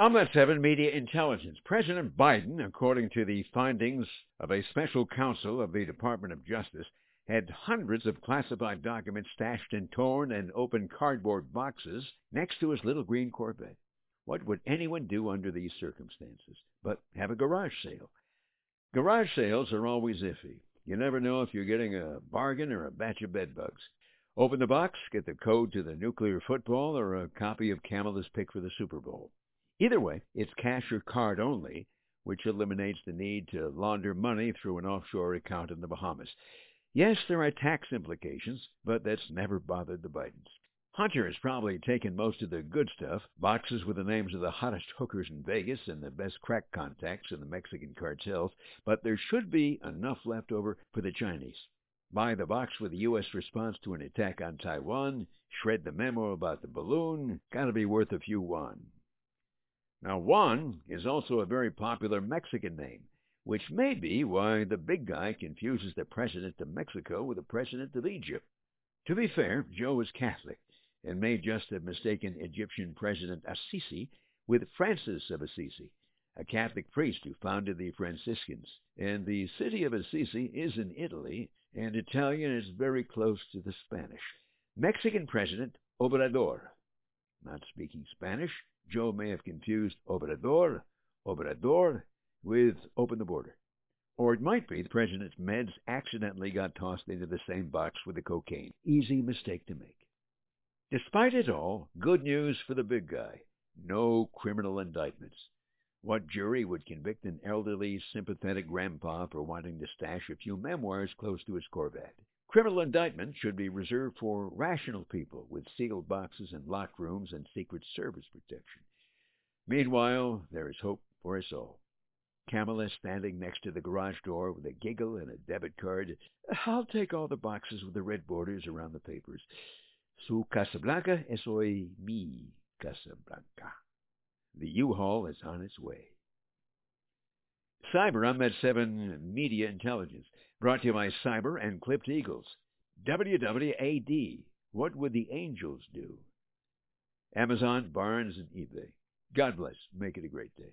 On that 7 Media Intelligence, President Biden, according to the findings of a special counsel of the Department of Justice, had hundreds of classified documents stashed in torn and open cardboard boxes next to his little green Corvette. What would anyone do under these circumstances but have a garage sale? Garage sales are always iffy. You never know if you're getting a bargain or a batch of bedbugs. Open the box, get the code to the nuclear football, or a copy of Kamala's pick for the Super Bowl. Either way, it's cash or card only, which eliminates the need to launder money through an offshore account in the Bahamas. Yes, there are tax implications, but that's never bothered the Bidens. Hunter has probably taken most of the good stuff, boxes with the names of the hottest hookers in Vegas and the best crack contacts in the Mexican cartels, but there should be enough left over for the Chinese. Buy the box with the U.S. response to an attack on Taiwan, shred the memo about the balloon, gotta be worth a few yuan. Now, Juan is also a very popular Mexican name, which may be why the big guy confuses the president of Mexico with the president of Egypt. To be fair, Joe is Catholic and may just have mistaken Egyptian President Assisi with Francis of Assisi, a Catholic priest who founded the Franciscans. And the city of Assisi is in Italy, and Italian is very close to the Spanish. Mexican President Obrador. Not speaking Spanish, Joe may have confused Obrador, Obrador, with Open the Border. Or it might be the president's meds accidentally got tossed into the same box with the cocaine. Easy mistake to make. Despite it all, good news for the big guy. No criminal indictments. What jury would convict an elderly, sympathetic grandpa for wanting to stash a few memoirs close to his Corvette? Criminal indictment should be reserved for rational people with sealed boxes and locked rooms and Secret Service protection. Meanwhile, there is hope for us all. Kamala standing next to the garage door with a giggle and a debit card. I'll take all the boxes with the red borders around the papers. Su Casablanca es hoy mi Casablanca. The U-Haul is on its way. Cyber I'm at 7 Media Intelligence, brought to you by Cyber and Clipped Eagles. WWAD, what would the angels do? Amazon, Barnes, and eBay. God bless. Make it a great day.